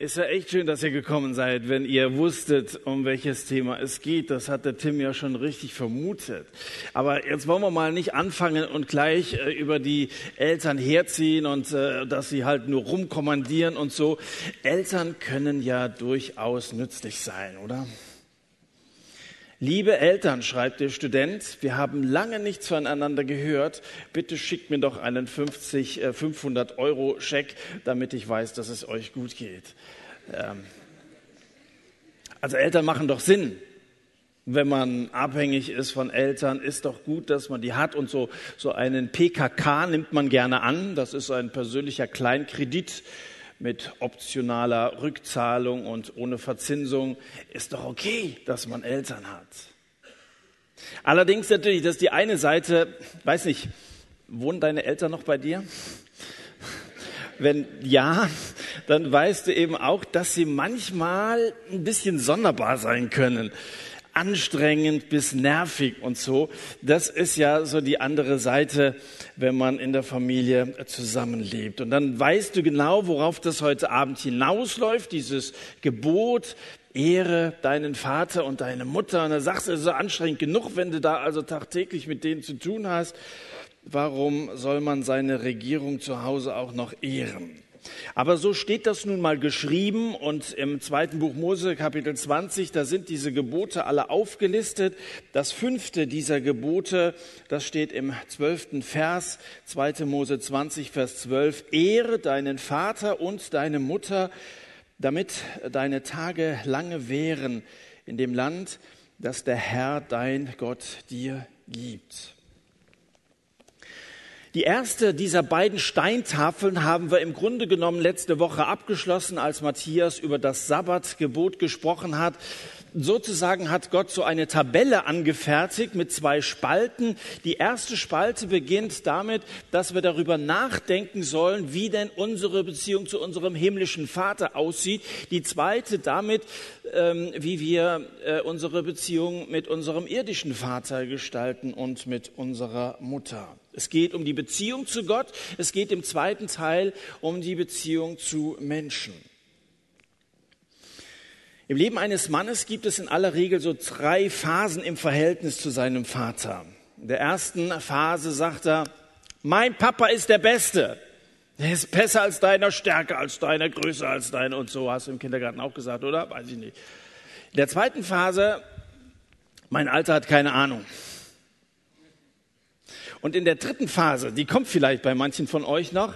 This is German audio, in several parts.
Ist ja echt schön, dass ihr gekommen seid, wenn ihr wusstet, um welches Thema es geht. Das hat der Tim ja schon richtig vermutet. Aber jetzt wollen wir mal nicht anfangen und gleich äh, über die Eltern herziehen und äh, dass sie halt nur rumkommandieren und so. Eltern können ja durchaus nützlich sein, oder? Liebe Eltern, schreibt der Student, wir haben lange nichts voneinander gehört. Bitte schickt mir doch einen 50, 500 äh, Euro Scheck, damit ich weiß, dass es euch gut geht. Ähm, also Eltern machen doch Sinn. Wenn man abhängig ist von Eltern, ist doch gut, dass man die hat. Und so, so einen PKK nimmt man gerne an. Das ist ein persönlicher Kleinkredit mit optionaler Rückzahlung und ohne Verzinsung, ist doch okay, dass man Eltern hat. Allerdings natürlich, das ist die eine Seite, weiß nicht, wohnen deine Eltern noch bei dir? Wenn ja, dann weißt du eben auch, dass sie manchmal ein bisschen sonderbar sein können anstrengend bis nervig und so. Das ist ja so die andere Seite, wenn man in der Familie zusammenlebt. Und dann weißt du genau, worauf das heute Abend hinausläuft, dieses Gebot, Ehre deinen Vater und deine Mutter. Und da sagst du, es ist so anstrengend genug, wenn du da also tagtäglich mit denen zu tun hast. Warum soll man seine Regierung zu Hause auch noch ehren? Aber so steht das nun mal geschrieben und im zweiten Buch Mose Kapitel 20, da sind diese Gebote alle aufgelistet. Das fünfte dieser Gebote, das steht im zwölften Vers, 2. Mose 20, Vers 12. Ehre deinen Vater und deine Mutter, damit deine Tage lange währen in dem Land, das der Herr dein Gott dir gibt. Die erste dieser beiden Steintafeln haben wir im Grunde genommen letzte Woche abgeschlossen, als Matthias über das Sabbatgebot gesprochen hat. Sozusagen hat Gott so eine Tabelle angefertigt mit zwei Spalten. Die erste Spalte beginnt damit, dass wir darüber nachdenken sollen, wie denn unsere Beziehung zu unserem himmlischen Vater aussieht. Die zweite damit, ähm, wie wir äh, unsere Beziehung mit unserem irdischen Vater gestalten und mit unserer Mutter. Es geht um die Beziehung zu Gott. Es geht im zweiten Teil um die Beziehung zu Menschen. Im Leben eines Mannes gibt es in aller Regel so drei Phasen im Verhältnis zu seinem Vater. In der ersten Phase sagt er, mein Papa ist der Beste. Er ist besser als deiner, stärker als deiner, größer als deiner und so hast du im Kindergarten auch gesagt, oder? Weiß ich nicht. In der zweiten Phase, mein Alter hat keine Ahnung. Und in der dritten Phase, die kommt vielleicht bei manchen von euch noch,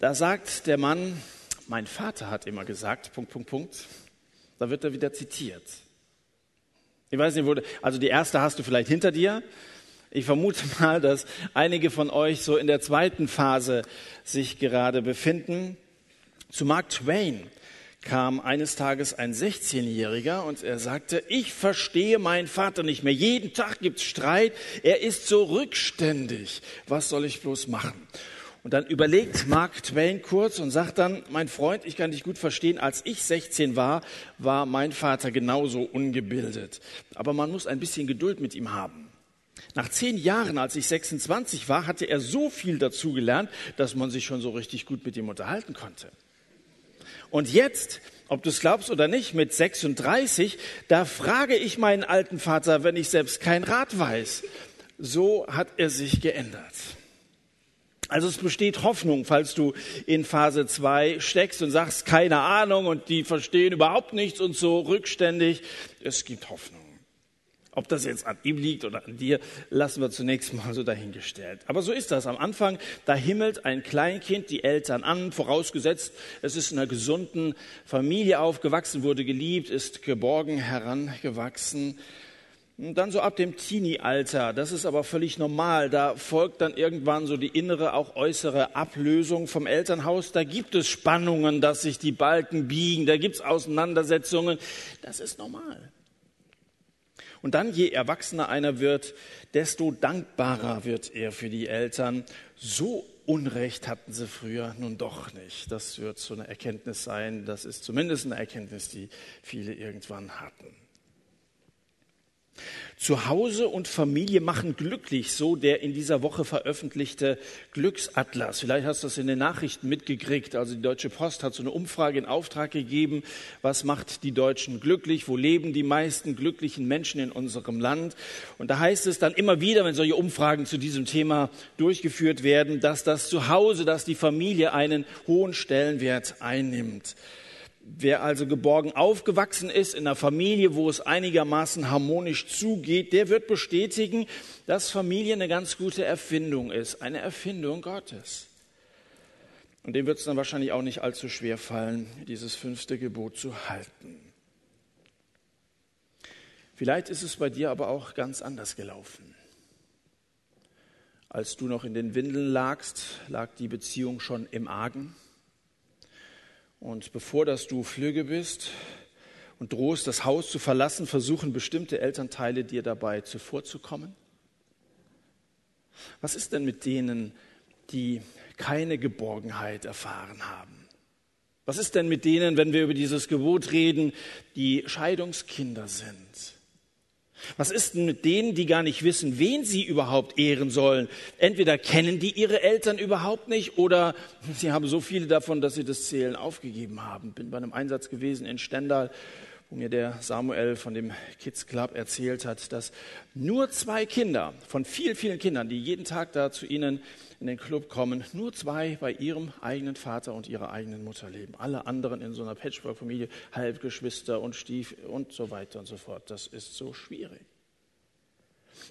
da sagt der Mann, mein Vater hat immer gesagt, Punkt, Punkt, Punkt. Da wird er wieder zitiert. Ich weiß nicht, wo, also die erste hast du vielleicht hinter dir. Ich vermute mal, dass einige von euch so in der zweiten Phase sich gerade befinden. Zu Mark Twain kam eines Tages ein 16-Jähriger und er sagte, ich verstehe meinen Vater nicht mehr. Jeden Tag gibt's Streit. Er ist so rückständig. Was soll ich bloß machen? Und dann überlegt Mark Twain kurz und sagt dann, mein Freund, ich kann dich gut verstehen, als ich 16 war, war mein Vater genauso ungebildet. Aber man muss ein bisschen Geduld mit ihm haben. Nach zehn Jahren, als ich 26 war, hatte er so viel dazugelernt, dass man sich schon so richtig gut mit ihm unterhalten konnte. Und jetzt, ob du es glaubst oder nicht, mit 36, da frage ich meinen alten Vater, wenn ich selbst kein Rat weiß. So hat er sich geändert. Also es besteht Hoffnung, falls du in Phase 2 steckst und sagst, keine Ahnung und die verstehen überhaupt nichts und so rückständig. Es gibt Hoffnung. Ob das jetzt an ihm liegt oder an dir, lassen wir zunächst mal so dahingestellt. Aber so ist das. Am Anfang, da himmelt ein Kleinkind die Eltern an, vorausgesetzt, es ist in einer gesunden Familie aufgewachsen, wurde geliebt, ist geborgen herangewachsen. Und dann so ab dem Teenie-Alter, das ist aber völlig normal, da folgt dann irgendwann so die innere, auch äußere Ablösung vom Elternhaus. Da gibt es Spannungen, dass sich die Balken biegen, da gibt es Auseinandersetzungen. Das ist normal. Und dann, je erwachsener einer wird, desto dankbarer wird er für die Eltern. So Unrecht hatten sie früher nun doch nicht. Das wird so eine Erkenntnis sein. Das ist zumindest eine Erkenntnis, die viele irgendwann hatten. Zuhause und Familie machen glücklich, so der in dieser Woche veröffentlichte Glücksatlas. Vielleicht hast du das in den Nachrichten mitgekriegt. Also die Deutsche Post hat so eine Umfrage in Auftrag gegeben. Was macht die Deutschen glücklich? Wo leben die meisten glücklichen Menschen in unserem Land? Und da heißt es dann immer wieder, wenn solche Umfragen zu diesem Thema durchgeführt werden, dass das Zuhause, dass die Familie einen hohen Stellenwert einnimmt. Wer also geborgen aufgewachsen ist in einer Familie, wo es einigermaßen harmonisch zugeht, der wird bestätigen, dass Familie eine ganz gute Erfindung ist, eine Erfindung Gottes. Und dem wird es dann wahrscheinlich auch nicht allzu schwer fallen, dieses fünfte Gebot zu halten. Vielleicht ist es bei dir aber auch ganz anders gelaufen. Als du noch in den Windeln lagst, lag die Beziehung schon im Argen. Und bevor dass du flügge bist und drohst, das Haus zu verlassen, versuchen bestimmte Elternteile dir dabei zuvorzukommen? Was ist denn mit denen, die keine Geborgenheit erfahren haben? Was ist denn mit denen, wenn wir über dieses Gebot reden, die Scheidungskinder sind? Was ist denn mit denen, die gar nicht wissen, wen sie überhaupt ehren sollen? Entweder kennen die ihre Eltern überhaupt nicht oder sie haben so viele davon, dass sie das Zählen aufgegeben haben. Bin bei einem Einsatz gewesen in Stendal, wo mir der Samuel von dem Kids Club erzählt hat, dass nur zwei Kinder von vielen, vielen Kindern, die jeden Tag da zu ihnen in den Club kommen, nur zwei bei ihrem eigenen Vater und ihrer eigenen Mutter leben. Alle anderen in so einer Patchwork-Familie, Halbgeschwister und Stief und so weiter und so fort. Das ist so schwierig.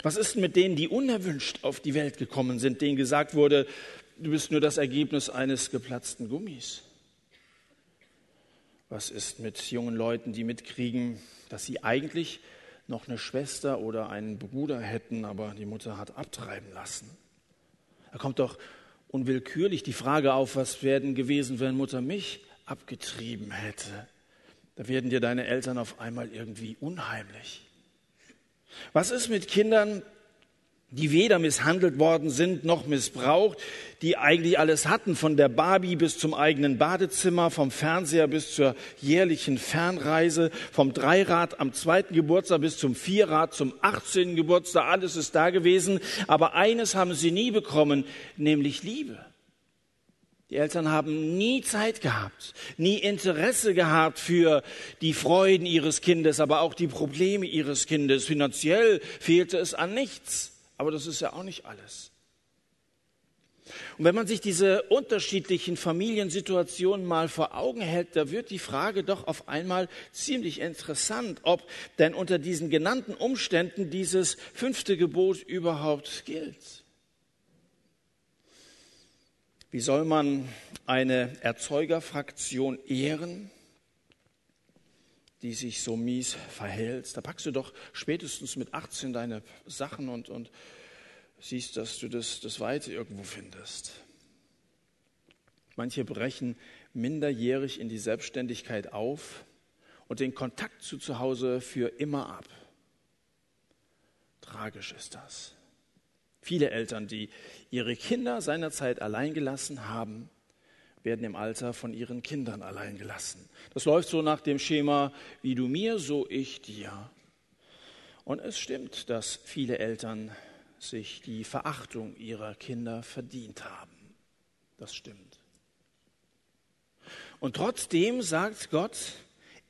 Was ist mit denen, die unerwünscht auf die Welt gekommen sind, denen gesagt wurde, du bist nur das Ergebnis eines geplatzten Gummis? Was ist mit jungen Leuten, die mitkriegen, dass sie eigentlich noch eine Schwester oder einen Bruder hätten, aber die Mutter hat abtreiben lassen? Da kommt doch unwillkürlich die Frage auf, was werden gewesen, wenn Mutter mich abgetrieben hätte? Da werden dir deine Eltern auf einmal irgendwie unheimlich. Was ist mit Kindern, die weder misshandelt worden sind noch missbraucht, die eigentlich alles hatten, von der Barbie bis zum eigenen Badezimmer, vom Fernseher bis zur jährlichen Fernreise, vom Dreirad am zweiten Geburtstag bis zum Vierrad zum 18. Geburtstag, alles ist da gewesen, aber eines haben sie nie bekommen, nämlich Liebe. Die Eltern haben nie Zeit gehabt, nie Interesse gehabt für die Freuden ihres Kindes, aber auch die Probleme ihres Kindes. Finanziell fehlte es an nichts. Aber das ist ja auch nicht alles. Und wenn man sich diese unterschiedlichen Familiensituationen mal vor Augen hält, da wird die Frage doch auf einmal ziemlich interessant, ob denn unter diesen genannten Umständen dieses fünfte Gebot überhaupt gilt. Wie soll man eine Erzeugerfraktion ehren, die sich so mies verhält. Da packst du doch spätestens mit 18 deine Sachen und, und siehst, dass du das, das Weite irgendwo findest. Manche brechen minderjährig in die Selbstständigkeit auf und den Kontakt zu zu Hause für immer ab. Tragisch ist das. Viele Eltern, die ihre Kinder seinerzeit allein gelassen haben, werden im Alter von ihren Kindern allein gelassen. Das läuft so nach dem Schema, wie du mir, so ich dir. Und es stimmt, dass viele Eltern sich die Verachtung ihrer Kinder verdient haben. Das stimmt. Und trotzdem sagt Gott,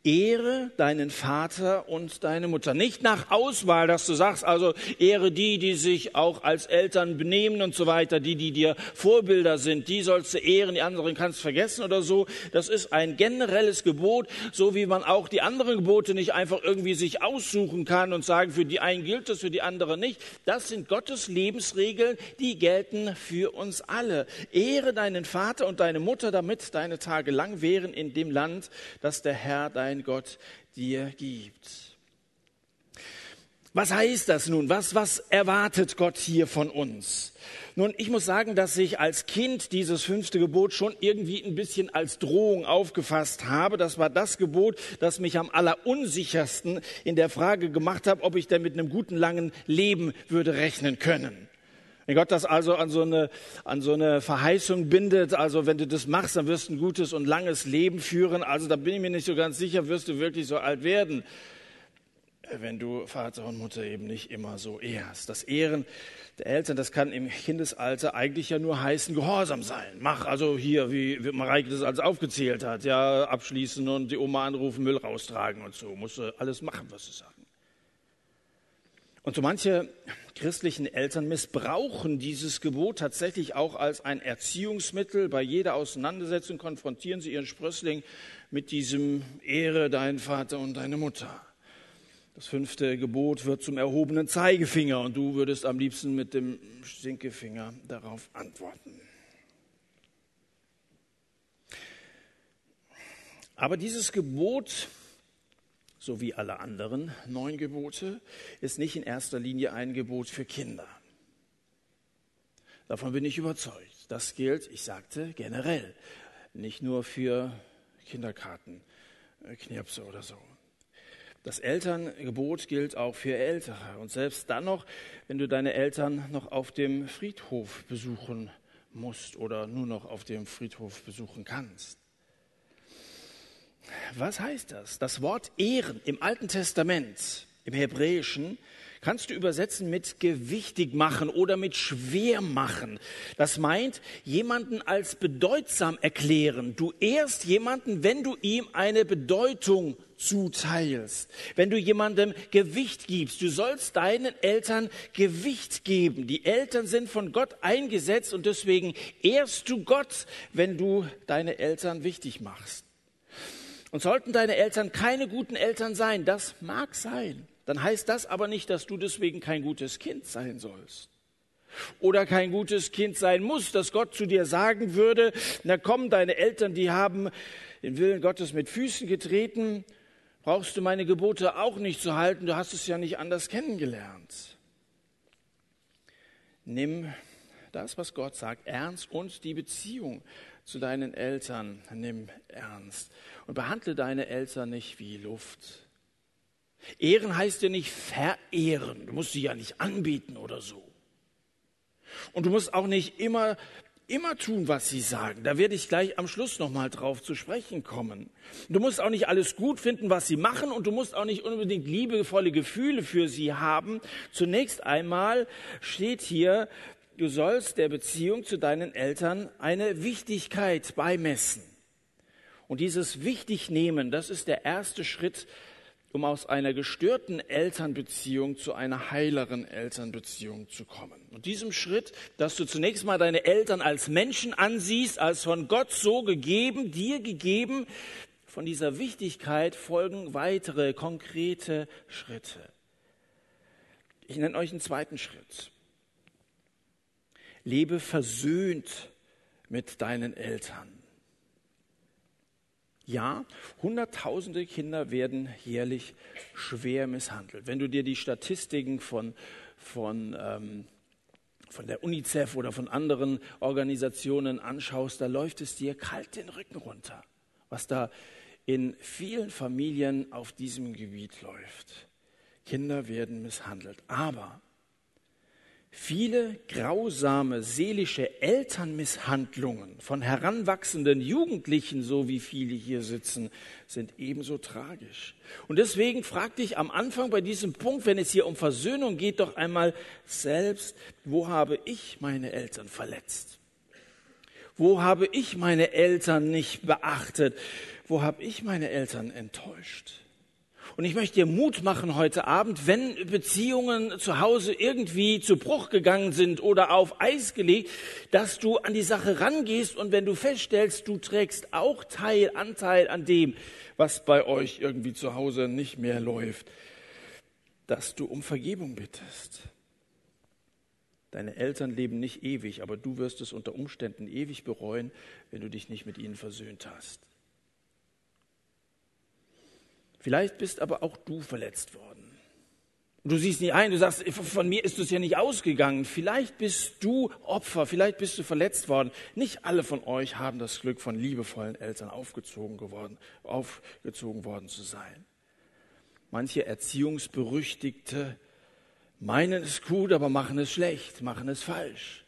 Ehre deinen Vater und deine Mutter. Nicht nach Auswahl, dass du sagst, also ehre die, die sich auch als Eltern benehmen und so weiter, die, die dir Vorbilder sind, die sollst du ehren, die anderen kannst du vergessen oder so. Das ist ein generelles Gebot, so wie man auch die anderen Gebote nicht einfach irgendwie sich aussuchen kann und sagen, für die einen gilt es, für die anderen nicht. Das sind Gottes Lebensregeln, die gelten für uns alle. Ehre deinen Vater und deine Mutter, damit deine Tage lang wären in dem Land, das der Herr dein dein Gott dir gibt. Was heißt das nun? Was, was erwartet Gott hier von uns? Nun, ich muss sagen, dass ich als Kind dieses fünfte Gebot schon irgendwie ein bisschen als Drohung aufgefasst habe. Das war das Gebot, das mich am allerunsichersten in der Frage gemacht hat, ob ich denn mit einem guten langen Leben würde rechnen können. Wenn Gott das also an so, eine, an so eine Verheißung bindet, also wenn du das machst, dann wirst du ein gutes und langes Leben führen. Also da bin ich mir nicht so ganz sicher, wirst du wirklich so alt werden. wenn du Vater und Mutter eben nicht immer so ehrst. Das Ehren der Eltern, das kann im Kindesalter eigentlich ja nur heißen, gehorsam sein. Mach also hier, wie Mareike das alles aufgezählt hat, ja, abschließen und die Oma anrufen, Müll raustragen und so. Musst du alles machen, was sie sagen. Und so manche christlichen Eltern missbrauchen dieses Gebot tatsächlich auch als ein Erziehungsmittel. Bei jeder Auseinandersetzung konfrontieren sie ihren Sprössling mit diesem Ehre deinen Vater und deine Mutter. Das fünfte Gebot wird zum erhobenen Zeigefinger und du würdest am liebsten mit dem Stinkefinger darauf antworten. Aber dieses Gebot, so wie alle anderen neun Gebote, ist nicht in erster Linie ein Gebot für Kinder. Davon bin ich überzeugt. Das gilt, ich sagte, generell, nicht nur für Kinderkarten, äh, Knirpse oder so. Das Elterngebot gilt auch für Ältere. Und selbst dann noch, wenn du deine Eltern noch auf dem Friedhof besuchen musst oder nur noch auf dem Friedhof besuchen kannst. Was heißt das? Das Wort Ehren im Alten Testament, im Hebräischen, kannst du übersetzen mit gewichtig machen oder mit schwer machen. Das meint jemanden als bedeutsam erklären. Du ehrst jemanden, wenn du ihm eine Bedeutung zuteilst, wenn du jemandem Gewicht gibst. Du sollst deinen Eltern Gewicht geben. Die Eltern sind von Gott eingesetzt und deswegen ehrst du Gott, wenn du deine Eltern wichtig machst. Und sollten deine Eltern keine guten Eltern sein, das mag sein dann heißt das aber nicht, dass du deswegen kein gutes Kind sein sollst. Oder kein gutes Kind sein musst, dass Gott zu dir sagen würde, na komm, deine Eltern, die haben den Willen Gottes mit Füßen getreten, brauchst du meine Gebote auch nicht zu halten, du hast es ja nicht anders kennengelernt. Nimm das, was Gott sagt, ernst und die Beziehung zu deinen Eltern nimm ernst. Und behandle deine Eltern nicht wie Luft. Ehren heißt ja nicht verehren. Du musst sie ja nicht anbieten oder so. Und du musst auch nicht immer, immer tun, was sie sagen. Da werde ich gleich am Schluss nochmal drauf zu sprechen kommen. Du musst auch nicht alles gut finden, was sie machen und du musst auch nicht unbedingt liebevolle Gefühle für sie haben. Zunächst einmal steht hier, du sollst der Beziehung zu deinen Eltern eine Wichtigkeit beimessen. Und dieses Wichtignehmen, das ist der erste Schritt um aus einer gestörten Elternbeziehung zu einer heileren Elternbeziehung zu kommen. Und diesem Schritt, dass du zunächst mal deine Eltern als Menschen ansiehst, als von Gott so gegeben, dir gegeben, von dieser Wichtigkeit folgen weitere konkrete Schritte. Ich nenne euch einen zweiten Schritt. Lebe versöhnt mit deinen Eltern. Ja, Hunderttausende Kinder werden jährlich schwer misshandelt. Wenn du dir die Statistiken von, von, ähm, von der UNICEF oder von anderen Organisationen anschaust, da läuft es dir kalt den Rücken runter, was da in vielen Familien auf diesem Gebiet läuft. Kinder werden misshandelt. Aber Viele grausame seelische Elternmisshandlungen von heranwachsenden Jugendlichen, so wie viele hier sitzen, sind ebenso tragisch. Und deswegen frag dich am Anfang bei diesem Punkt, wenn es hier um Versöhnung geht, doch einmal selbst, wo habe ich meine Eltern verletzt? Wo habe ich meine Eltern nicht beachtet? Wo habe ich meine Eltern enttäuscht? Und ich möchte dir Mut machen heute Abend, wenn Beziehungen zu Hause irgendwie zu Bruch gegangen sind oder auf Eis gelegt, dass du an die Sache rangehst und wenn du feststellst, du trägst auch Teil, Anteil an dem, was bei euch irgendwie zu Hause nicht mehr läuft, dass du um Vergebung bittest. Deine Eltern leben nicht ewig, aber du wirst es unter Umständen ewig bereuen, wenn du dich nicht mit ihnen versöhnt hast. Vielleicht bist aber auch du verletzt worden. Du siehst nie ein, du sagst, von mir ist es ja nicht ausgegangen. Vielleicht bist du Opfer, vielleicht bist du verletzt worden. Nicht alle von euch haben das Glück, von liebevollen Eltern aufgezogen, geworden, aufgezogen worden zu sein. Manche Erziehungsberüchtigte meinen es gut, aber machen es schlecht, machen es falsch.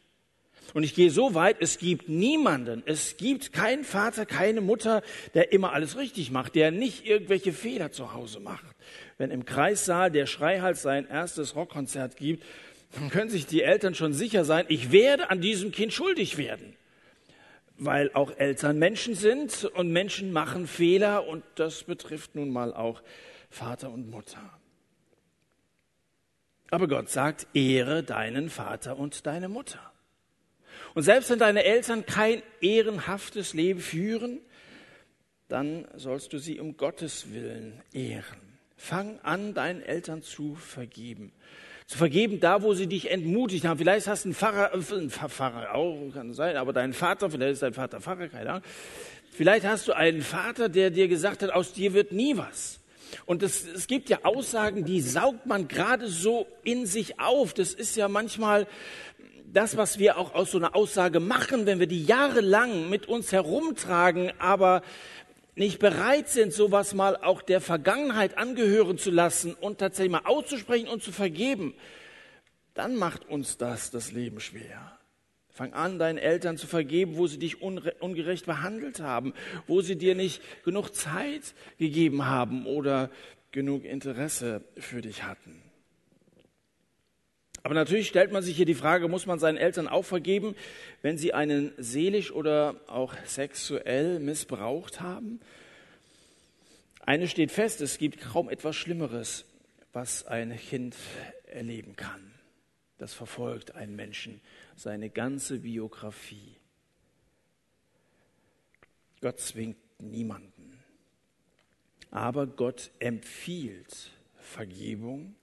Und ich gehe so weit, es gibt niemanden, es gibt keinen Vater, keine Mutter, der immer alles richtig macht, der nicht irgendwelche Fehler zu Hause macht. Wenn im Kreissaal der Schreihals sein erstes Rockkonzert gibt, dann können sich die Eltern schon sicher sein, ich werde an diesem Kind schuldig werden. Weil auch Eltern Menschen sind und Menschen machen Fehler und das betrifft nun mal auch Vater und Mutter. Aber Gott sagt, ehre deinen Vater und deine Mutter. Und selbst wenn deine Eltern kein ehrenhaftes Leben führen, dann sollst du sie um Gottes Willen ehren. Fang an, deinen Eltern zu vergeben. Zu vergeben da, wo sie dich entmutigt haben. Vielleicht hast du einen Pfarrer, äh, einen Pfarrer auch, kann sein, aber dein Vater, vielleicht ist dein Vater Pfarrer, keine Ahnung. Vielleicht hast du einen Vater, der dir gesagt hat, aus dir wird nie was. Und es, es gibt ja Aussagen, die saugt man gerade so in sich auf. Das ist ja manchmal das, was wir auch aus so einer Aussage machen, wenn wir die jahrelang mit uns herumtragen, aber nicht bereit sind, sowas mal auch der Vergangenheit angehören zu lassen und tatsächlich mal auszusprechen und zu vergeben, dann macht uns das das Leben schwer. Fang an, deinen Eltern zu vergeben, wo sie dich ungerecht behandelt haben, wo sie dir nicht genug Zeit gegeben haben oder genug Interesse für dich hatten. Aber natürlich stellt man sich hier die Frage, muss man seinen Eltern auch vergeben, wenn sie einen seelisch oder auch sexuell missbraucht haben? Eine steht fest, es gibt kaum etwas Schlimmeres, was ein Kind erleben kann. Das verfolgt einen Menschen seine ganze Biografie. Gott zwingt niemanden. Aber Gott empfiehlt Vergebung,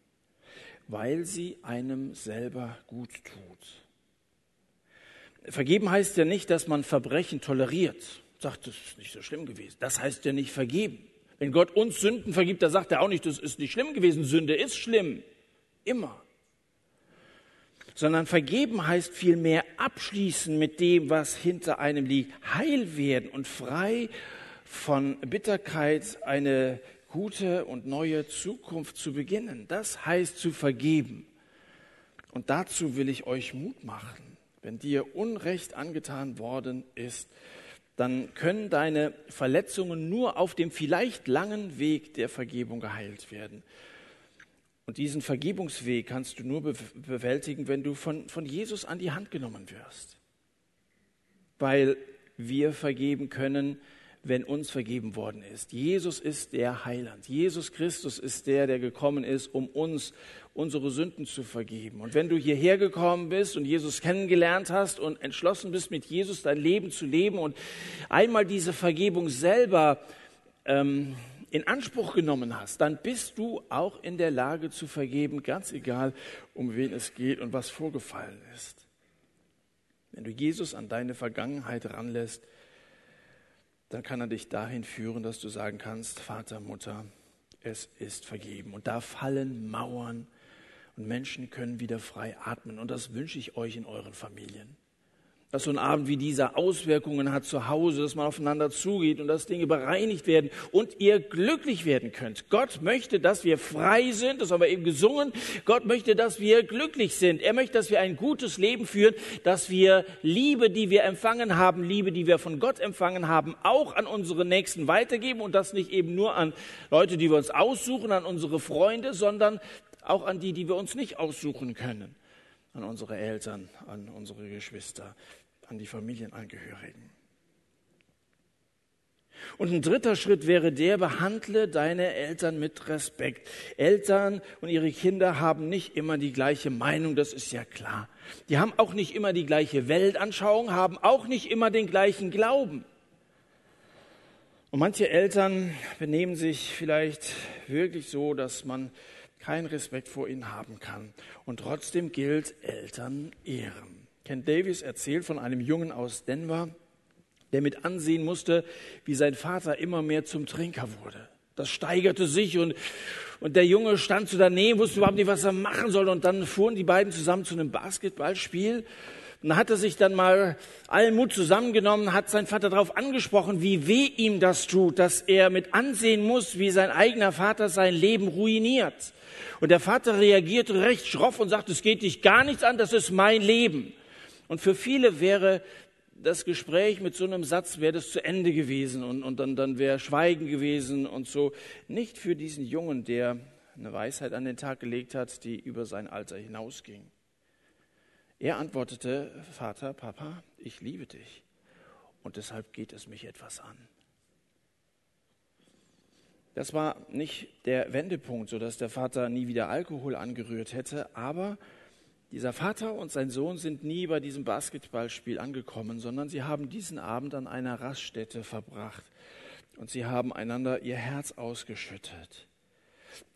weil sie einem selber gut tut. Vergeben heißt ja nicht, dass man Verbrechen toleriert. Sagt, das ist nicht so schlimm gewesen. Das heißt ja nicht vergeben. Wenn Gott uns Sünden vergibt, dann sagt er auch nicht, das ist nicht schlimm gewesen. Sünde ist schlimm. Immer sondern vergeben heißt vielmehr abschließen mit dem, was hinter einem liegt, heil werden und frei von Bitterkeit eine gute und neue Zukunft zu beginnen. Das heißt zu vergeben. Und dazu will ich euch Mut machen. Wenn dir Unrecht angetan worden ist, dann können deine Verletzungen nur auf dem vielleicht langen Weg der Vergebung geheilt werden. Und diesen Vergebungsweg kannst du nur bewältigen, wenn du von, von Jesus an die Hand genommen wirst. Weil wir vergeben können, wenn uns vergeben worden ist. Jesus ist der Heiland. Jesus Christus ist der, der gekommen ist, um uns unsere Sünden zu vergeben. Und wenn du hierher gekommen bist und Jesus kennengelernt hast und entschlossen bist, mit Jesus dein Leben zu leben und einmal diese Vergebung selber ähm, in Anspruch genommen hast, dann bist du auch in der Lage zu vergeben, ganz egal, um wen es geht und was vorgefallen ist. Wenn du Jesus an deine Vergangenheit ranlässt, dann kann er dich dahin führen, dass du sagen kannst, Vater, Mutter, es ist vergeben. Und da fallen Mauern und Menschen können wieder frei atmen. Und das wünsche ich euch in euren Familien dass so ein Abend wie dieser Auswirkungen hat zu Hause, dass man aufeinander zugeht und dass Dinge bereinigt werden und ihr glücklich werden könnt. Gott möchte, dass wir frei sind, das haben wir eben gesungen. Gott möchte, dass wir glücklich sind. Er möchte, dass wir ein gutes Leben führen, dass wir Liebe, die wir empfangen haben, Liebe, die wir von Gott empfangen haben, auch an unsere Nächsten weitergeben und das nicht eben nur an Leute, die wir uns aussuchen, an unsere Freunde, sondern auch an die, die wir uns nicht aussuchen können an unsere Eltern, an unsere Geschwister, an die Familienangehörigen. Und ein dritter Schritt wäre der, behandle deine Eltern mit Respekt. Eltern und ihre Kinder haben nicht immer die gleiche Meinung, das ist ja klar. Die haben auch nicht immer die gleiche Weltanschauung, haben auch nicht immer den gleichen Glauben. Und manche Eltern benehmen sich vielleicht wirklich so, dass man keinen Respekt vor ihnen haben kann. Und trotzdem gilt Eltern ehren. Ken Davis erzählt von einem Jungen aus Denver, der mit ansehen musste, wie sein Vater immer mehr zum Trinker wurde. Das steigerte sich und, und der Junge stand so daneben, wusste überhaupt nicht, was er machen soll. Und dann fuhren die beiden zusammen zu einem Basketballspiel. Und da hat er sich dann mal allen Mut zusammengenommen, hat sein Vater darauf angesprochen, wie weh ihm das tut, dass er mit ansehen muss, wie sein eigener Vater sein Leben ruiniert. Und der Vater reagierte recht schroff und sagte, es geht dich gar nichts an, das ist mein Leben. Und für viele wäre das Gespräch mit so einem Satz, wäre das zu Ende gewesen und, und dann, dann wäre Schweigen gewesen und so. Nicht für diesen Jungen, der eine Weisheit an den Tag gelegt hat, die über sein Alter hinausging. Er antwortete, Vater, Papa, ich liebe dich und deshalb geht es mich etwas an. Das war nicht der Wendepunkt, sodass der Vater nie wieder Alkohol angerührt hätte, aber dieser Vater und sein Sohn sind nie bei diesem Basketballspiel angekommen, sondern sie haben diesen Abend an einer Raststätte verbracht und sie haben einander ihr Herz ausgeschüttet.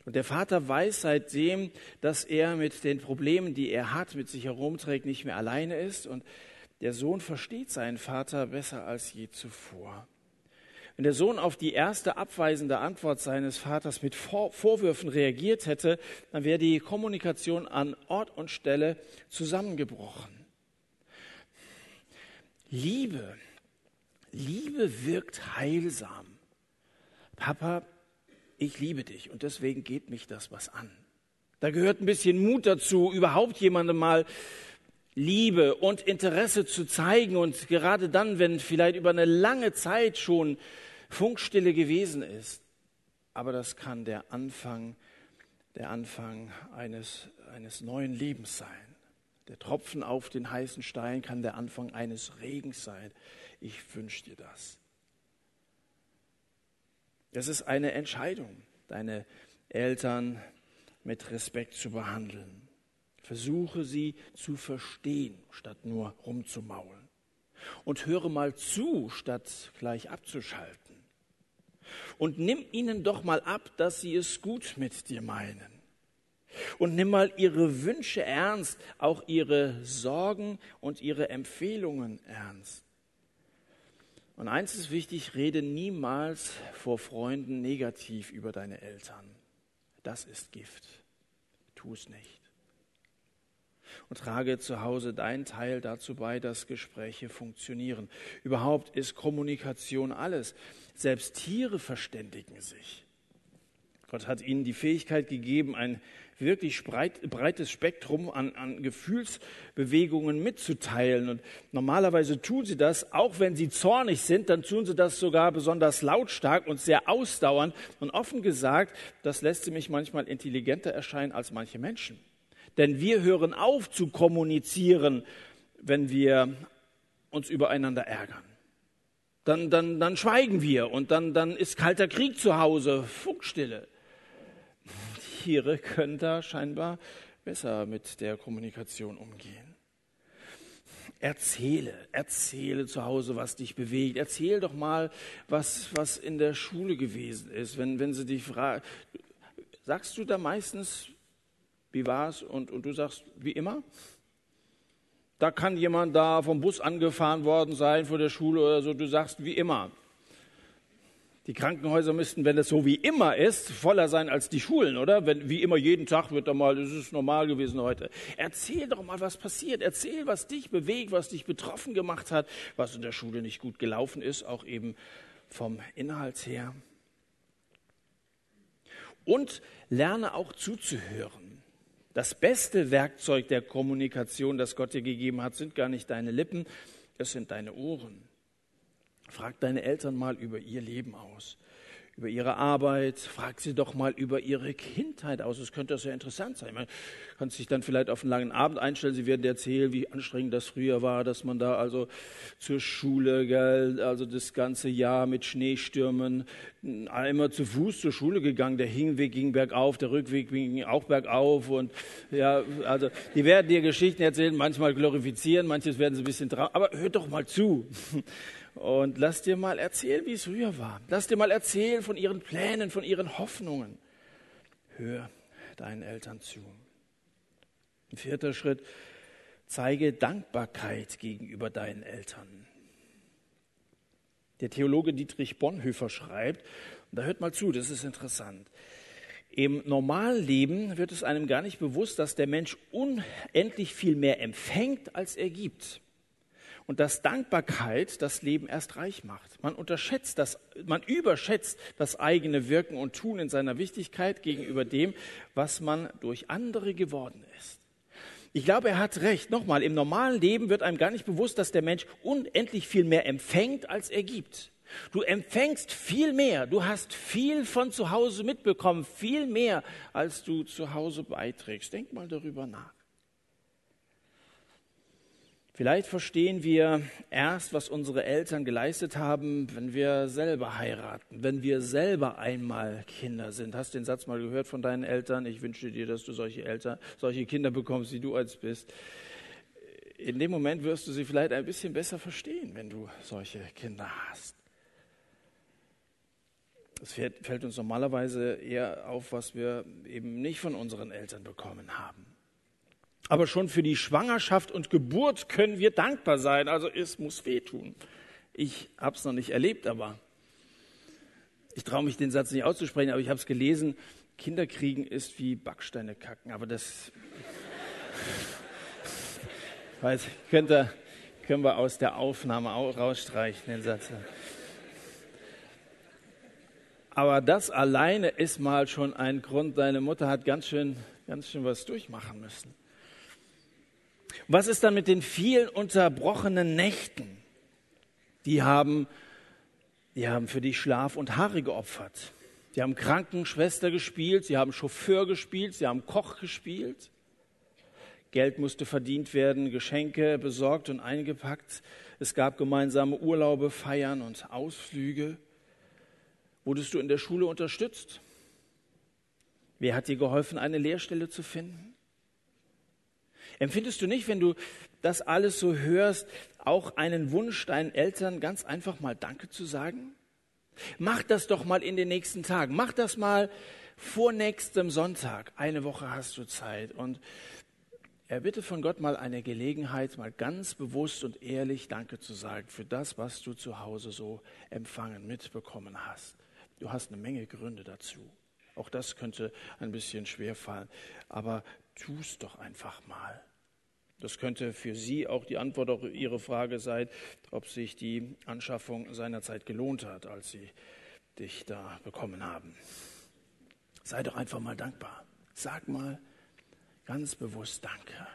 Und der Vater weiß seitdem, dass er mit den Problemen, die er hat, mit sich herumträgt, nicht mehr alleine ist. Und der Sohn versteht seinen Vater besser als je zuvor. Wenn der Sohn auf die erste abweisende Antwort seines Vaters mit Vorwürfen reagiert hätte, dann wäre die Kommunikation an Ort und Stelle zusammengebrochen. Liebe, Liebe wirkt heilsam. Papa, ich liebe dich und deswegen geht mich das was an. Da gehört ein bisschen Mut dazu, überhaupt jemandem mal Liebe und Interesse zu zeigen und gerade dann, wenn vielleicht über eine lange Zeit schon Funkstille gewesen ist. Aber das kann der Anfang, der Anfang eines, eines neuen Lebens sein. Der Tropfen auf den heißen Stein kann der Anfang eines Regens sein. Ich wünsche dir das. Es ist eine Entscheidung, deine Eltern mit Respekt zu behandeln. Versuche sie zu verstehen, statt nur rumzumaulen. Und höre mal zu, statt gleich abzuschalten. Und nimm ihnen doch mal ab, dass sie es gut mit dir meinen. Und nimm mal ihre Wünsche ernst, auch ihre Sorgen und ihre Empfehlungen ernst. Und eins ist wichtig, rede niemals vor Freunden negativ über deine Eltern. Das ist Gift. Tu es nicht. Und trage zu Hause deinen Teil dazu bei, dass Gespräche funktionieren. Überhaupt ist Kommunikation alles. Selbst Tiere verständigen sich. Gott hat ihnen die Fähigkeit gegeben, ein wirklich breit, breites Spektrum an, an Gefühlsbewegungen mitzuteilen. Und normalerweise tun sie das, auch wenn sie zornig sind, dann tun sie das sogar besonders lautstark und sehr ausdauernd. Und offen gesagt, das lässt sie mich manchmal intelligenter erscheinen als manche Menschen. Denn wir hören auf zu kommunizieren, wenn wir uns übereinander ärgern. Dann, dann, dann schweigen wir und dann, dann ist kalter Krieg zu Hause, Funkstille. Tiere können da scheinbar besser mit der Kommunikation umgehen. Erzähle, erzähle zu Hause, was dich bewegt. Erzähl doch mal, was, was in der Schule gewesen ist. Wenn, wenn sie dich fragen, sagst du da meistens, wie war's? Und, und du sagst, wie immer? Da kann jemand da vom Bus angefahren worden sein vor der Schule oder so. Du sagst, wie immer. Die Krankenhäuser müssten, wenn es so wie immer ist, voller sein als die Schulen, oder? Wenn, wie immer jeden Tag wird da mal, das ist normal gewesen heute. Erzähl doch mal, was passiert. Erzähl, was dich bewegt, was dich betroffen gemacht hat, was in der Schule nicht gut gelaufen ist, auch eben vom Inhalt her. Und lerne auch zuzuhören. Das beste Werkzeug der Kommunikation, das Gott dir gegeben hat, sind gar nicht deine Lippen, es sind deine Ohren. Frag deine Eltern mal über ihr Leben aus, über ihre Arbeit. Frag sie doch mal über ihre Kindheit aus. Es könnte sehr interessant sein. Man kann sich dann vielleicht auf einen langen Abend einstellen. Sie werden erzählen, wie anstrengend das früher war, dass man da also zur Schule, gell, also das ganze Jahr mit Schneestürmen immer zu Fuß zur Schule gegangen. Der Hinweg ging bergauf, der Rückweg ging auch bergauf. Und ja, also die werden dir Geschichten erzählen, manchmal glorifizieren, manches werden sie ein bisschen traurig. Aber hör doch mal zu. Und lass dir mal erzählen, wie es früher war. Lass dir mal erzählen von ihren Plänen, von ihren Hoffnungen. Hör deinen Eltern zu. Ein vierter Schritt, zeige Dankbarkeit gegenüber deinen Eltern. Der Theologe Dietrich Bonhoeffer schreibt, und da hört mal zu, das ist interessant. Im Normalleben wird es einem gar nicht bewusst, dass der Mensch unendlich viel mehr empfängt, als er gibt und dass Dankbarkeit das Leben erst reich macht. Man unterschätzt das, man überschätzt das eigene Wirken und Tun in seiner Wichtigkeit gegenüber dem, was man durch andere geworden ist. Ich glaube, er hat recht. Nochmal, im normalen Leben wird einem gar nicht bewusst, dass der Mensch unendlich viel mehr empfängt, als er gibt. Du empfängst viel mehr, du hast viel von zu Hause mitbekommen, viel mehr, als du zu Hause beiträgst. Denk mal darüber nach. Vielleicht verstehen wir erst, was unsere Eltern geleistet haben, wenn wir selber heiraten, wenn wir selber einmal Kinder sind. Hast du den Satz mal gehört von deinen Eltern? Ich wünsche dir, dass du solche Eltern, solche Kinder bekommst, wie du als bist. In dem Moment wirst du sie vielleicht ein bisschen besser verstehen, wenn du solche Kinder hast. Es fällt uns normalerweise eher auf, was wir eben nicht von unseren Eltern bekommen haben. Aber schon für die Schwangerschaft und Geburt können wir dankbar sein. Also es muss wehtun. Ich habe es noch nicht erlebt, aber ich traue mich den Satz nicht auszusprechen, aber ich habe es gelesen. Kinder kriegen ist wie Backsteine kacken. Aber das weiß, könnte, können wir aus der Aufnahme rausstreichen, den Satz. Aber das alleine ist mal schon ein Grund. Deine Mutter hat ganz schön, ganz schön was durchmachen müssen. Was ist dann mit den vielen unterbrochenen Nächten? Die haben, die haben für dich Schlaf und Haare geopfert. Sie haben Krankenschwester gespielt, sie haben Chauffeur gespielt, sie haben Koch gespielt. Geld musste verdient werden, Geschenke besorgt und eingepackt. Es gab gemeinsame Urlaube, Feiern und Ausflüge. Wurdest du in der Schule unterstützt? Wer hat dir geholfen, eine Lehrstelle zu finden? Empfindest du nicht, wenn du das alles so hörst, auch einen Wunsch, deinen Eltern ganz einfach mal Danke zu sagen? Mach das doch mal in den nächsten Tagen. Mach das mal vor nächstem Sonntag. Eine Woche hast du Zeit. Und erbitte von Gott mal eine Gelegenheit, mal ganz bewusst und ehrlich Danke zu sagen für das, was du zu Hause so empfangen, mitbekommen hast. Du hast eine Menge Gründe dazu. Auch das könnte ein bisschen schwer fallen. Aber tu es doch einfach mal. Das könnte für Sie auch die Antwort auf Ihre Frage sein, ob sich die Anschaffung seinerzeit gelohnt hat, als Sie dich da bekommen haben. Sei doch einfach mal dankbar. Sag mal ganz bewusst Danke.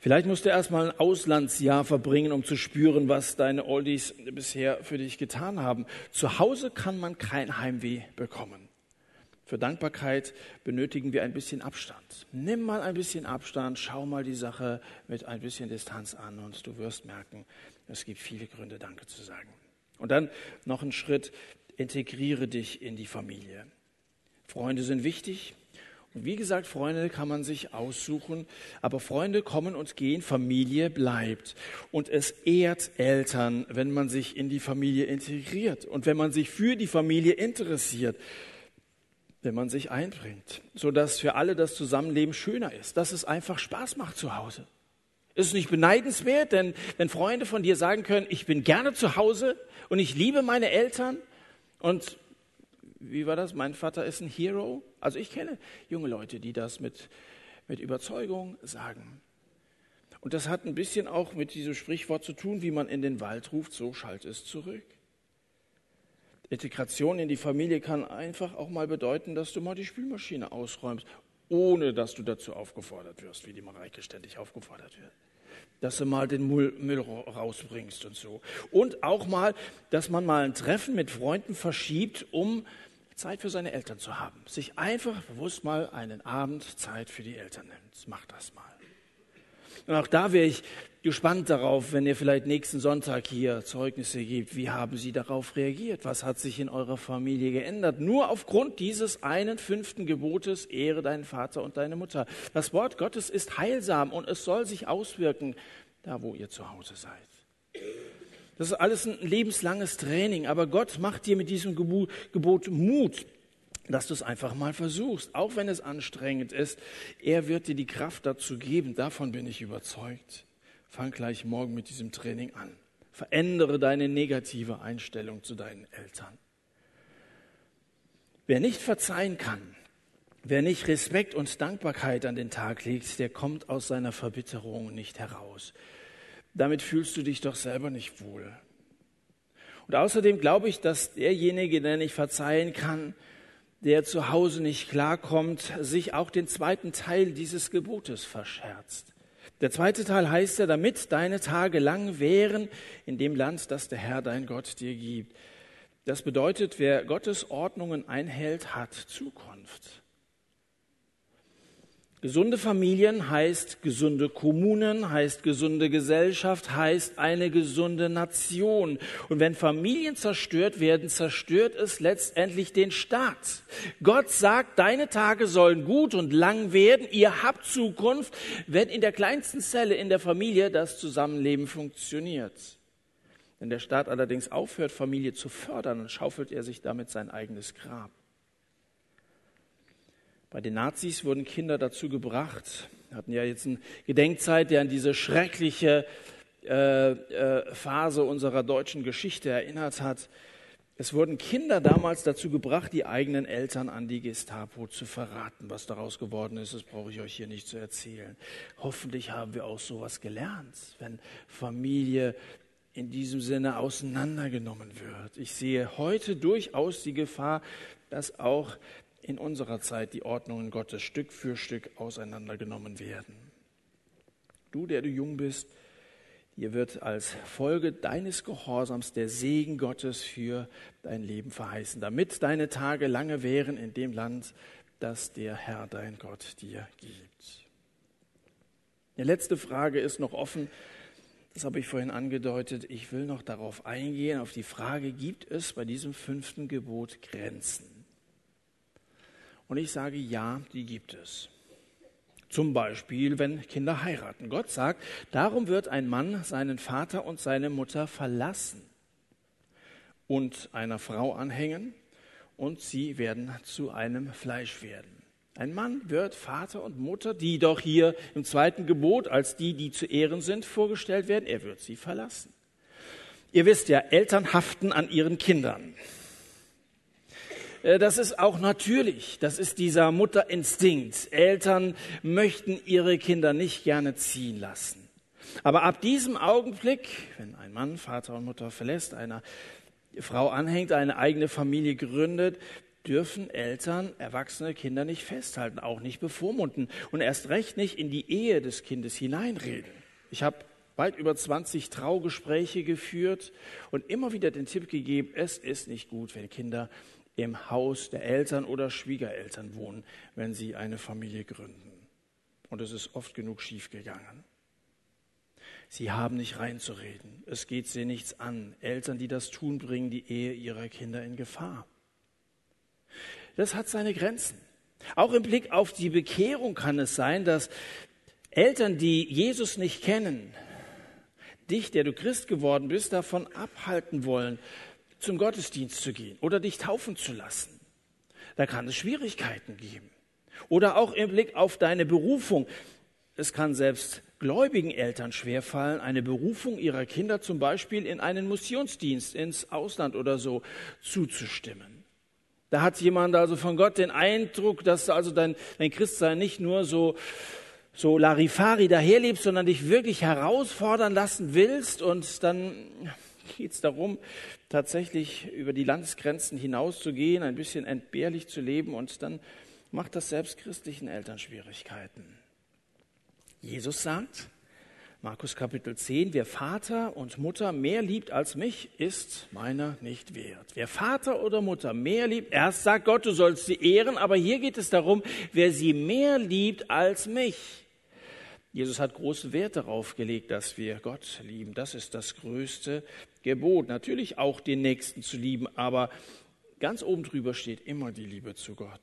Vielleicht musst du erstmal ein Auslandsjahr verbringen, um zu spüren, was deine Oldies bisher für dich getan haben. Zu Hause kann man kein Heimweh bekommen. Für Dankbarkeit benötigen wir ein bisschen Abstand. Nimm mal ein bisschen Abstand, schau mal die Sache mit ein bisschen Distanz an und du wirst merken, es gibt viele Gründe, Danke zu sagen. Und dann noch ein Schritt, integriere dich in die Familie. Freunde sind wichtig. Und wie gesagt, Freunde kann man sich aussuchen, aber Freunde kommen und gehen, Familie bleibt. Und es ehrt Eltern, wenn man sich in die Familie integriert und wenn man sich für die Familie interessiert wenn man sich einbringt, sodass für alle das Zusammenleben schöner ist, dass es einfach Spaß macht zu Hause. Ist es nicht beneidenswert, denn wenn Freunde von dir sagen können, ich bin gerne zu Hause und ich liebe meine Eltern und wie war das? Mein Vater ist ein Hero. Also ich kenne junge Leute, die das mit, mit Überzeugung sagen. Und das hat ein bisschen auch mit diesem Sprichwort zu tun, wie man in den Wald ruft, so schallt es zurück. Integration in die Familie kann einfach auch mal bedeuten, dass du mal die Spülmaschine ausräumst, ohne dass du dazu aufgefordert wirst, wie die Mareike ständig aufgefordert wird. Dass du mal den Müll, rausbringst und so. Und auch mal, dass man mal ein Treffen mit Freunden verschiebt, um Zeit für seine Eltern zu haben. Sich einfach bewusst mal einen Abend Zeit für die Eltern nimmt. Mach das mal. Und auch da wäre ich gespannt darauf, wenn ihr vielleicht nächsten Sonntag hier Zeugnisse gibt. Wie haben Sie darauf reagiert? Was hat sich in eurer Familie geändert? Nur aufgrund dieses einen fünften Gebotes, ehre deinen Vater und deine Mutter. Das Wort Gottes ist heilsam und es soll sich auswirken, da wo ihr zu Hause seid. Das ist alles ein lebenslanges Training, aber Gott macht dir mit diesem Gebot Mut dass du es einfach mal versuchst, auch wenn es anstrengend ist. Er wird dir die Kraft dazu geben, davon bin ich überzeugt. Fang gleich morgen mit diesem Training an. Verändere deine negative Einstellung zu deinen Eltern. Wer nicht verzeihen kann, wer nicht Respekt und Dankbarkeit an den Tag legt, der kommt aus seiner Verbitterung nicht heraus. Damit fühlst du dich doch selber nicht wohl. Und außerdem glaube ich, dass derjenige, der nicht verzeihen kann, der zu Hause nicht klarkommt, sich auch den zweiten Teil dieses Gebotes verscherzt. Der zweite Teil heißt ja, damit deine Tage lang wären in dem Land, das der Herr dein Gott dir gibt. Das bedeutet, wer Gottes Ordnungen einhält, hat Zukunft. Gesunde Familien heißt gesunde Kommunen, heißt gesunde Gesellschaft, heißt eine gesunde Nation. Und wenn Familien zerstört werden, zerstört es letztendlich den Staat. Gott sagt, deine Tage sollen gut und lang werden, ihr habt Zukunft, wenn in der kleinsten Zelle in der Familie das Zusammenleben funktioniert. Wenn der Staat allerdings aufhört, Familie zu fördern, dann schaufelt er sich damit sein eigenes Grab. Bei den Nazis wurden Kinder dazu gebracht, wir hatten ja jetzt eine Gedenkzeit, der an diese schreckliche äh, äh, Phase unserer deutschen Geschichte erinnert hat. Es wurden Kinder damals dazu gebracht, die eigenen Eltern an die Gestapo zu verraten. Was daraus geworden ist, das brauche ich euch hier nicht zu erzählen. Hoffentlich haben wir auch sowas gelernt, wenn Familie in diesem Sinne auseinandergenommen wird. Ich sehe heute durchaus die Gefahr, dass auch in unserer Zeit die Ordnungen Gottes Stück für Stück auseinandergenommen werden. Du, der du jung bist, dir wird als Folge deines Gehorsams der Segen Gottes für dein Leben verheißen, damit deine Tage lange wären in dem Land, das der Herr dein Gott dir gibt. Die letzte Frage ist noch offen. Das habe ich vorhin angedeutet. Ich will noch darauf eingehen, auf die Frage, gibt es bei diesem fünften Gebot Grenzen? Und ich sage, ja, die gibt es. Zum Beispiel, wenn Kinder heiraten. Gott sagt, darum wird ein Mann seinen Vater und seine Mutter verlassen und einer Frau anhängen und sie werden zu einem Fleisch werden. Ein Mann wird Vater und Mutter, die doch hier im zweiten Gebot als die, die zu Ehren sind, vorgestellt werden, er wird sie verlassen. Ihr wisst ja, Eltern haften an ihren Kindern. Äh, das ist auch natürlich. Das ist dieser Mutterinstinkt. Eltern möchten ihre Kinder nicht gerne ziehen lassen. Aber ab diesem Augenblick, wenn ein Mann Vater und Mutter verlässt, einer Frau anhängt, eine eigene Familie gründet, dürfen Eltern erwachsene Kinder nicht festhalten, auch nicht bevormunden und erst recht nicht in die Ehe des Kindes hineinreden. Ich habe weit über 20 Traugespräche geführt und immer wieder den Tipp gegeben, es ist nicht gut, wenn Kinder im Haus der Eltern oder Schwiegereltern wohnen, wenn sie eine Familie gründen. Und es ist oft genug schiefgegangen. Sie haben nicht reinzureden. Es geht sie nichts an. Eltern, die das tun, bringen die Ehe ihrer Kinder in Gefahr. Das hat seine Grenzen. Auch im Blick auf die Bekehrung kann es sein, dass Eltern, die Jesus nicht kennen, dich, der du Christ geworden bist, davon abhalten wollen, zum Gottesdienst zu gehen oder dich taufen zu lassen. Da kann es Schwierigkeiten geben. Oder auch im Blick auf deine Berufung. Es kann selbst gläubigen Eltern schwerfallen, eine Berufung ihrer Kinder zum Beispiel in einen Missionsdienst ins Ausland oder so zuzustimmen. Da hat jemand also von Gott den Eindruck, dass du also dein, dein Christsein nicht nur so, so Larifari daherlebst, sondern dich wirklich herausfordern lassen willst und dann geht es darum, tatsächlich über die Landesgrenzen hinauszugehen, ein bisschen entbehrlich zu leben und dann macht das selbst christlichen Eltern Schwierigkeiten. Jesus sagt, Markus Kapitel 10, wer Vater und Mutter mehr liebt als mich, ist meiner nicht wert. Wer Vater oder Mutter mehr liebt, erst sagt Gott, du sollst sie ehren, aber hier geht es darum, wer sie mehr liebt als mich, Jesus hat großen Wert darauf gelegt, dass wir Gott lieben. Das ist das größte Gebot. Natürlich auch den Nächsten zu lieben, aber ganz oben drüber steht immer die Liebe zu Gott.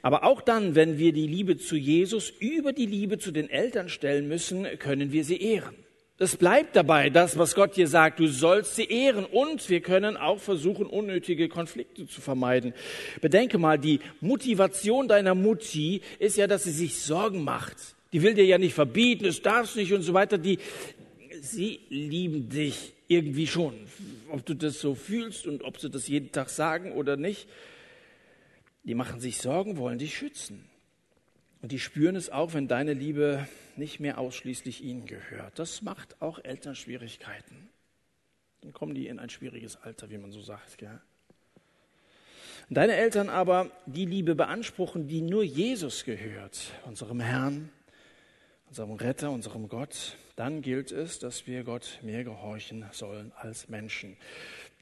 Aber auch dann, wenn wir die Liebe zu Jesus über die Liebe zu den Eltern stellen müssen, können wir sie ehren. Es bleibt dabei, das, was Gott dir sagt, du sollst sie ehren und wir können auch versuchen, unnötige Konflikte zu vermeiden. Bedenke mal, die Motivation deiner Mutti ist ja, dass sie sich Sorgen macht. Die will dir ja nicht verbieten, es darfst nicht und so weiter. Die, sie lieben dich irgendwie schon. Ob du das so fühlst und ob sie das jeden Tag sagen oder nicht. Die machen sich Sorgen, wollen dich schützen. Und die spüren es auch, wenn deine Liebe nicht mehr ausschließlich ihnen gehört. Das macht auch Eltern Schwierigkeiten. Dann kommen die in ein schwieriges Alter, wie man so sagt. Gell? Deine Eltern aber die Liebe beanspruchen, die nur Jesus gehört, unserem Herrn, unserem Retter, unserem Gott, dann gilt es, dass wir Gott mehr gehorchen sollen als Menschen.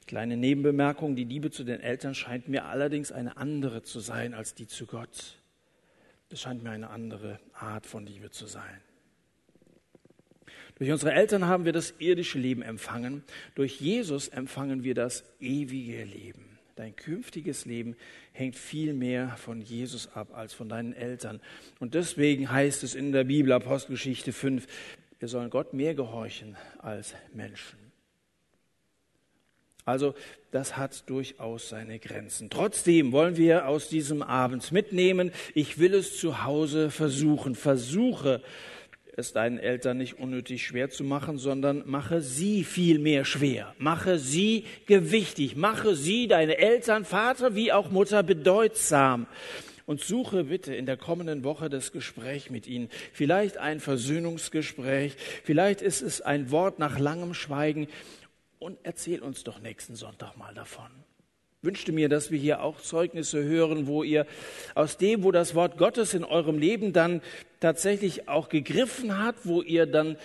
Kleine Nebenbemerkung, die Liebe zu den Eltern scheint mir allerdings eine andere zu sein als die zu Gott. Das scheint mir eine andere Art von Liebe zu sein. Durch unsere Eltern haben wir das irdische Leben empfangen. Durch Jesus empfangen wir das ewige Leben. Dein künftiges Leben hängt viel mehr von Jesus ab als von deinen Eltern. Und deswegen heißt es in der Bibel, Apostelgeschichte 5, wir sollen Gott mehr gehorchen als Menschen. Also das hat durchaus seine Grenzen. Trotzdem wollen wir aus diesem Abend mitnehmen, ich will es zu Hause versuchen. Versuche es deinen Eltern nicht unnötig schwer zu machen, sondern mache sie viel mehr schwer. Mache sie gewichtig. Mache sie, deine Eltern, Vater wie auch Mutter, bedeutsam und suche bitte in der kommenden Woche das Gespräch mit ihnen. Vielleicht ein Versöhnungsgespräch, vielleicht ist es ein Wort nach langem Schweigen und erzähl uns doch nächsten Sonntag mal davon. Wünschte mir, dass wir hier auch Zeugnisse hören, wo ihr aus dem, wo das Wort Gottes in eurem Leben dann tatsächlich auch gegriffen hat, wo ihr dann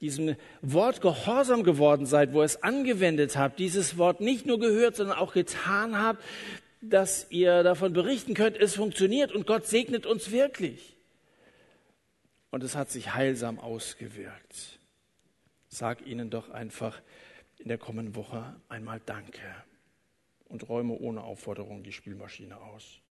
diesem Wort gehorsam geworden seid, wo ihr es angewendet habt, dieses Wort nicht nur gehört, sondern auch getan habt, dass ihr davon berichten könnt, es funktioniert und Gott segnet uns wirklich. Und es hat sich heilsam ausgewirkt. Sag ihnen doch einfach, in der kommenden Woche einmal Danke und räume ohne Aufforderung die Spielmaschine aus.